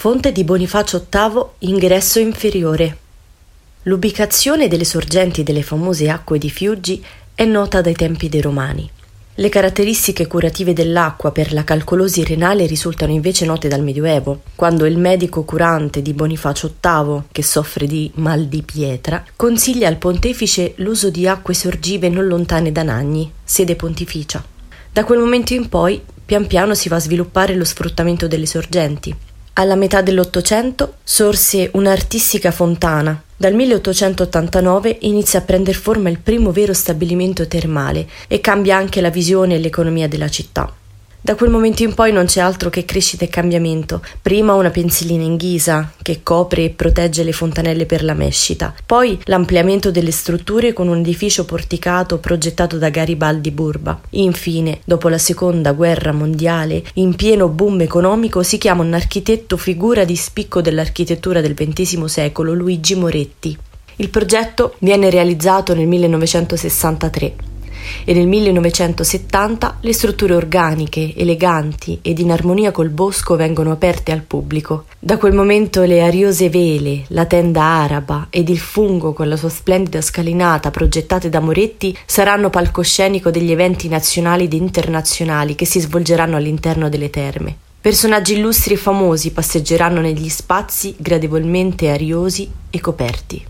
Fonte di Bonifacio VIII, ingresso inferiore. L'ubicazione delle sorgenti delle famose acque di Fiuggi è nota dai tempi dei Romani. Le caratteristiche curative dell'acqua per la calcolosi renale risultano invece note dal Medioevo, quando il medico curante di Bonifacio VIII, che soffre di mal di pietra, consiglia al pontefice l'uso di acque sorgive non lontane da Nagni, sede pontificia. Da quel momento in poi, pian piano si va a sviluppare lo sfruttamento delle sorgenti, alla metà dell'Ottocento sorse un'artistica fontana. Dal 1889 inizia a prendere forma il primo vero stabilimento termale e cambia anche la visione e l'economia della città. Da quel momento in poi non c'è altro che crescita e cambiamento. Prima una pensilina in ghisa che copre e protegge le fontanelle per la mescita, poi l'ampliamento delle strutture con un edificio porticato progettato da Garibaldi Burba. Infine, dopo la seconda guerra mondiale, in pieno boom economico, si chiama un architetto figura di spicco dell'architettura del XX secolo, Luigi Moretti. Il progetto viene realizzato nel 1963 e nel 1970 le strutture organiche, eleganti ed in armonia col bosco vengono aperte al pubblico. Da quel momento le ariose vele, la tenda araba ed il fungo con la sua splendida scalinata progettate da Moretti saranno palcoscenico degli eventi nazionali ed internazionali che si svolgeranno all'interno delle terme. Personaggi illustri e famosi passeggeranno negli spazi gradevolmente ariosi e coperti.